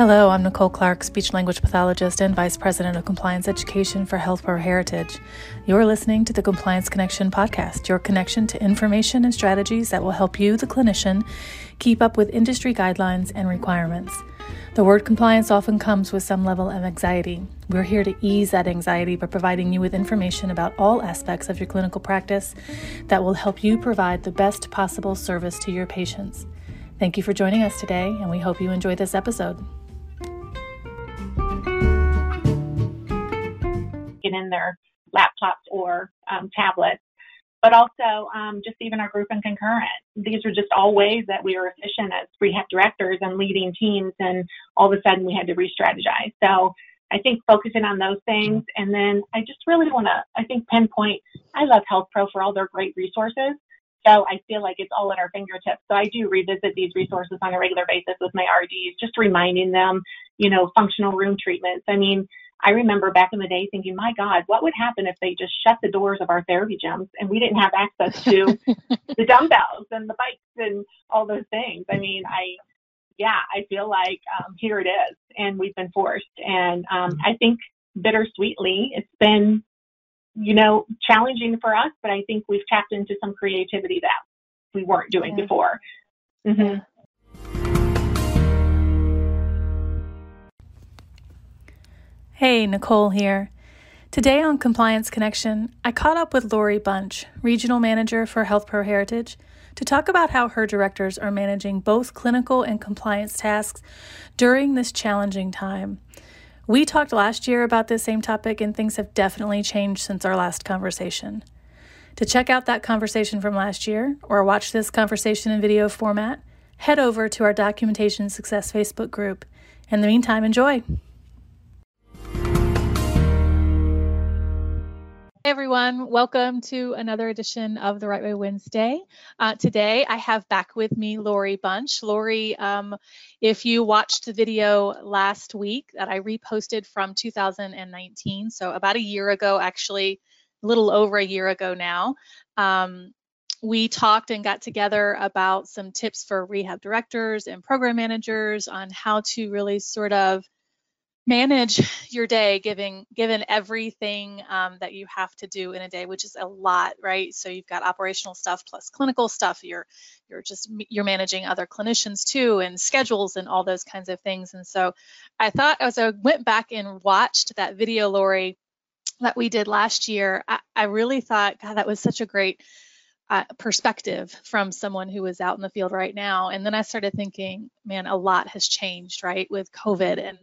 Hello, I'm Nicole Clark, speech language pathologist and Vice President of Compliance Education for Health Pro Heritage. You're listening to the Compliance Connection podcast, your connection to information and strategies that will help you, the clinician, keep up with industry guidelines and requirements. The word compliance often comes with some level of anxiety. We're here to ease that anxiety by providing you with information about all aspects of your clinical practice that will help you provide the best possible service to your patients. Thank you for joining us today, and we hope you enjoy this episode. In their laptops or um, tablets. But also, um, just even our group and concurrent. These are just all ways that we were efficient as rehab directors and leading teams, and all of a sudden we had to re strategize. So I think focusing on those things. And then I just really want to, I think, pinpoint I love Health Pro for all their great resources. So I feel like it's all at our fingertips. So I do revisit these resources on a regular basis with my RDs, just reminding them, you know, functional room treatments. I mean, I remember back in the day thinking, my God, what would happen if they just shut the doors of our therapy gyms and we didn't have access to the dumbbells and the bikes and all those things? I mean, I, yeah, I feel like um, here it is, and we've been forced. And um, I think bittersweetly, it's been, you know, challenging for us, but I think we've tapped into some creativity that we weren't doing yeah. before. Mm-hmm. Hey, Nicole here. Today on Compliance Connection, I caught up with Lori Bunch, Regional Manager for Health Pro Heritage, to talk about how her directors are managing both clinical and compliance tasks during this challenging time. We talked last year about this same topic, and things have definitely changed since our last conversation. To check out that conversation from last year or watch this conversation in video format, head over to our Documentation Success Facebook group. In the meantime, enjoy. Hey everyone, welcome to another edition of the Right Way Wednesday. Uh, today I have back with me Lori Bunch. Lori, um, if you watched the video last week that I reposted from 2019, so about a year ago, actually, a little over a year ago now, um, we talked and got together about some tips for rehab directors and program managers on how to really sort of manage your day given given everything um, that you have to do in a day which is a lot right? So you've got operational stuff plus clinical stuff. You're you're just you're managing other clinicians too and schedules and all those kinds of things. And so i thought as i went back and watched that video lori that we did last year i, I really thought god that was such a great uh, perspective from someone who is out in the field right now. And then i started thinking man a lot has changed right with covid and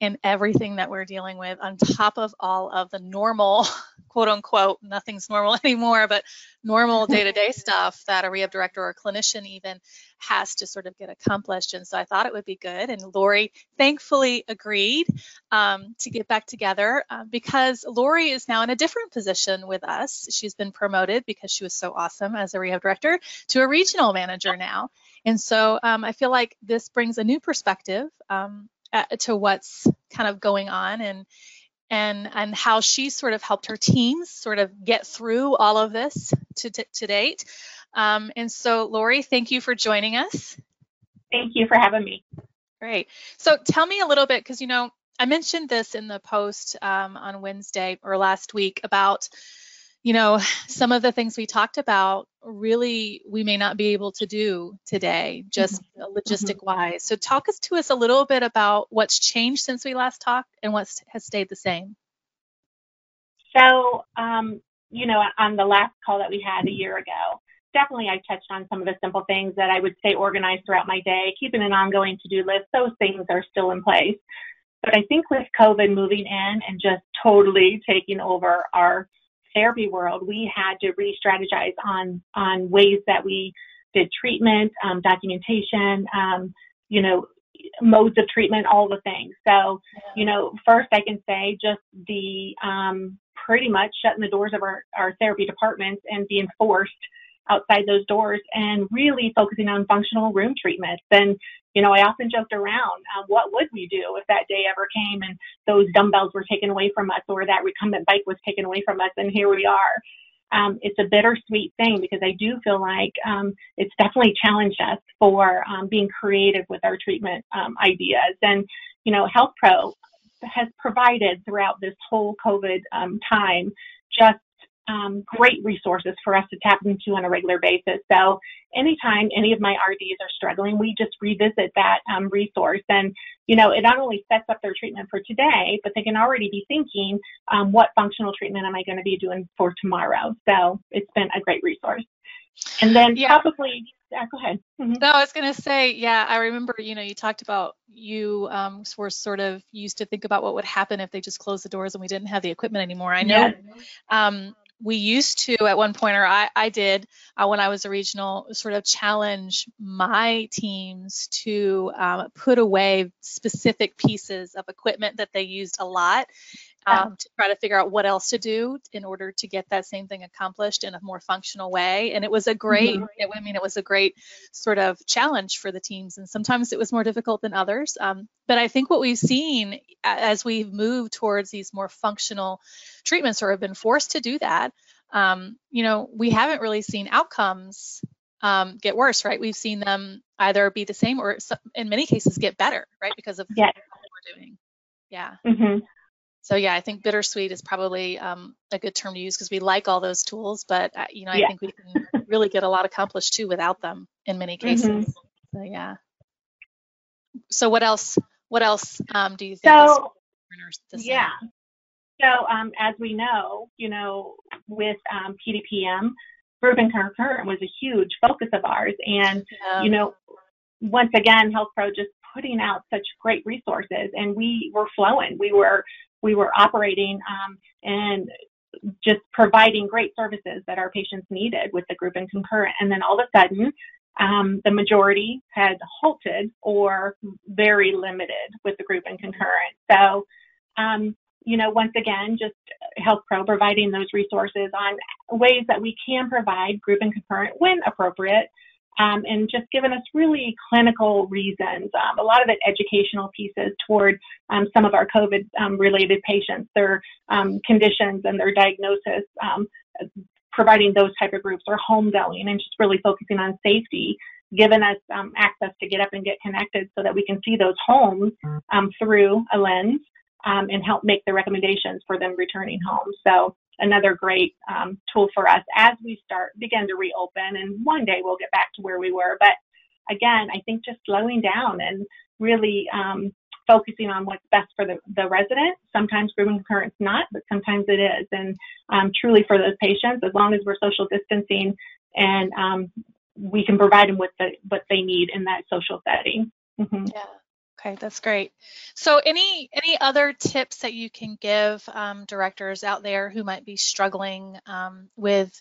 in everything that we're dealing with on top of all of the normal quote unquote nothing's normal anymore but normal day-to-day stuff that a rehab director or clinician even has to sort of get accomplished. And so i thought it would be good and lori thankfully agreed um, to get back together uh, because lori is now in a different position with us. She's been promoted because she was so awesome as a rehab director to a regional manager now. And so um, i feel like this brings a new perspective um, uh, to what's kind of going on and and and how she sort of helped her teams sort of get through all of this to, to, to date. Um, and so, Lori, thank you for joining us. Thank you for having me. Great. So, tell me a little bit because you know I mentioned this in the post um, on Wednesday or last week about you know, some of the things we talked about really we may not be able to do today, just mm-hmm. logistic wise. So talk us to us a little bit about what's changed since we last talked and what has stayed the same. So, um, you know, on the last call that we had a year ago, definitely I touched on some of the simple things that I would say organized throughout my day, keeping an ongoing to-do list. Those things are still in place. But I think with COVID moving in and just totally taking over our therapy world, we had to re-strategize on on ways that we did treatment, um, documentation, um, you know, modes of treatment, all the things. So, you know, first I can say just the um, pretty much shutting the doors of our, our therapy departments and being forced outside those doors and really focusing on functional room treatments. And, you know, I often joked around, um, what would we do if that day ever came and those dumbbells were taken away from us or that recumbent bike was taken away from us and here we are. um, it's a bittersweet thing because I do feel like um, it's definitely challenged us for um, being creative with our treatment um, ideas. And, you know, Health Pro has provided throughout this whole COVID um, time just um, great resources for us to tap into on a regular basis. So anytime any of my RDs are struggling, we just revisit that um, resource. And, you know, it not only sets up their treatment for today, but they can already be thinking, um, what functional treatment am I going to be doing for tomorrow? So it's been a great resource. And then yeah. probably yeah, go ahead. Mm-hmm. No, I was going to say, yeah, I remember, you know, you talked about you um, were sort of used to think about what would happen if they just closed the doors and we didn't have the equipment anymore. I know um, we used to at one point, or I, I did uh, when I was a regional, sort of challenge my teams to um, put away specific pieces of equipment that they used a lot um, to try to figure out what else to do in order to get that same thing accomplished in a more functional way. And it was a great, mm-hmm. I mean, it was a great sort of challenge for the teams. And sometimes it was more difficult than others. Um, but I think what we've seen as we've moved towards these more functional treatments or have been forced to do that, um, you know, we haven't really seen outcomes um, get worse, right? We've seen them either be the same or in many cases get better, right? Because of yes. what we're doing. Yeah. Mm-hmm so yeah, I think bittersweet is probably um, a good term to use because we like all those tools, but uh, you know, I yeah. think we can really get a lot accomplished too without them in many cases. Mm-hmm. So yeah. So what else? What else um, do you think? So yeah. So um, as we know, you know, with um, PDPM, group and concurrent was a huge focus of ours, and yeah. you know, once again, Health Pro just putting out such great resources, and we were flowing. We were we were operating um, and just providing great services that our patients needed with the group and concurrent. And then all of a sudden, um, the majority had halted or very limited with the group and concurrent. So, um, you know, once again, just Health Pro providing those resources on ways that we can provide group and concurrent when appropriate um, and just given us really clinical reasons. Um, a lot of it educational pieces toward um, some of our COVID um, related patients, their um, conditions and their diagnosis, um, providing those type of groups or home going and just really focusing on safety. Given us access to get up and get connected so that we can see those homes through a lens and help make the recommendations for them returning home. So another great um, tool for us as we start begin to reopen. And one day we'll get back to where we were. But again, I think just slowing down and really um, focusing on what's best for the, the resident. Sometimes and concurrent's not, but sometimes it is. And um, truly for those patients, as long as we're social distancing and um, we can provide them with the, what they need in that social setting. Mm-hmm. Yeah. Okay, that's great. So, any any other tips that you can give um, directors out there who might be struggling um, with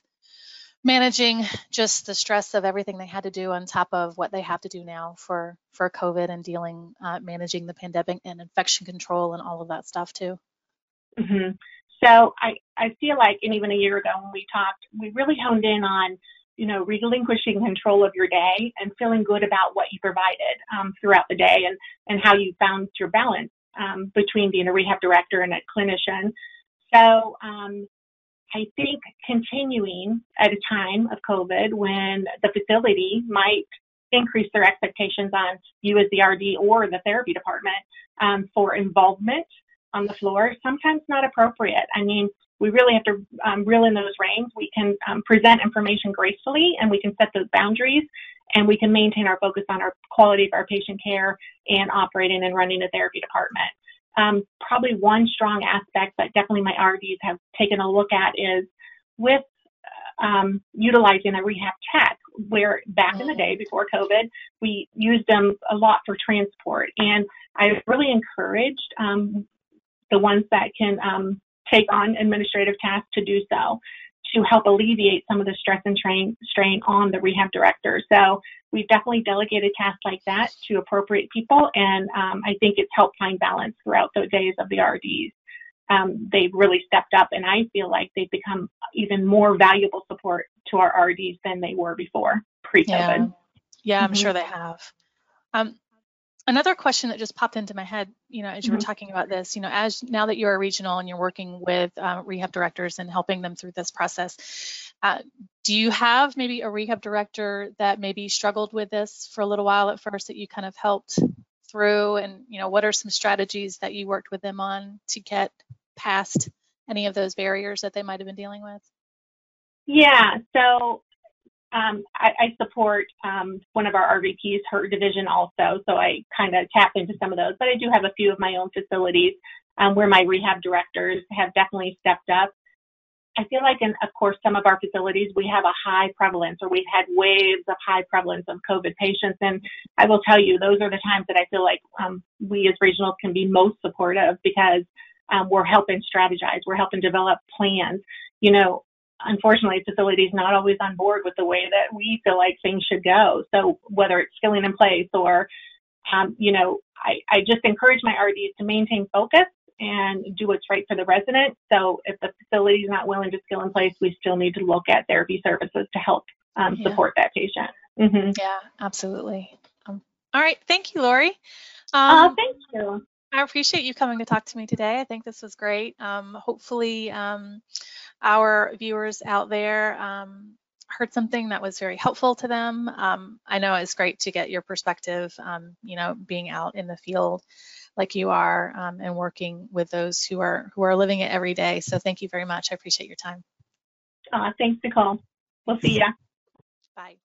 managing just the stress of everything they had to do on top of what they have to do now for for COVID and dealing uh, managing the pandemic and infection control and all of that stuff too? Mm-hmm. So, I I feel like, and even a year ago when we talked, we really honed in on you know, relinquishing control of your day and feeling good about what you provided um, throughout the day and, and how you found your balance um, between being a rehab director and a clinician. So um, I think continuing at a time of COVID when the facility might increase their expectations on you as the RD or the therapy department um, for involvement on the floor, sometimes not appropriate. I mean, we really have to um, reel in those reins. We can um, present information gracefully and we can set those boundaries and we can maintain our focus on our quality of our patient care and operating and running a therapy department. Um, probably one strong aspect that definitely my RDs have taken a look at is with um, utilizing a rehab tech, where back in the day before COVID, we used them a lot for transport. And I really encouraged um, the ones that can um, take on administrative tasks to do so to help alleviate some of the stress and strain, strain on the rehab director. So we've definitely delegated tasks like that to appropriate people, and um, I think it's helped find balance throughout the days of the RDs. Um, they've really stepped up, and I feel like they've become even more valuable support to our RDs than they were before pre-COVID. Yeah, yeah I'm mm-hmm. sure they have. Um, another question that just popped into my head, you know, as you were Mhm. talking about this, you know, as now that you're a regional and you're working with uh, rehab directors and helping them through this process, uh, do you have maybe a rehab director that maybe struggled with this for a little while at first that you kind of helped through? And, you know, what are some strategies that you worked with them on to get past any of those barriers that they might have been dealing with? Yeah, so um, I, I support um, one of our RVPs, her division also, so I kind of tap into some of those. But I do have a few of my own facilities um, where my rehab directors have definitely stepped up. I feel like in, of course, some of our facilities, we have a high prevalence or we've had waves of high prevalence of COVID patients. And I will tell you, those are the times that I feel like um, we as regionals can be most supportive because um, we're helping strategize, we're helping develop plans. You know, unfortunately, facilities not always on board with the way that we feel like things should go. So whether it's skilling in place or, um, you know, I, I just encourage my RDs to maintain focus and do what's right for the resident. So if the facility is not willing to skill in place, we still need to look at therapy services to help um, Yeah. support that patient. hmm Yeah, absolutely. Um, all right. Thank you, Lori. Oh, Um, thank you. I appreciate you coming to talk to me today. I think this was great. Um, hopefully, um, our viewers out there um, heard something that was very helpful to them. Um, I know it's great to get your perspective, um, you know, being out in the field like you are um, and working with those who are who are living it every day. So thank you very much. I appreciate your time. Uh, thanks, Nicole. We'll see ya. Bye.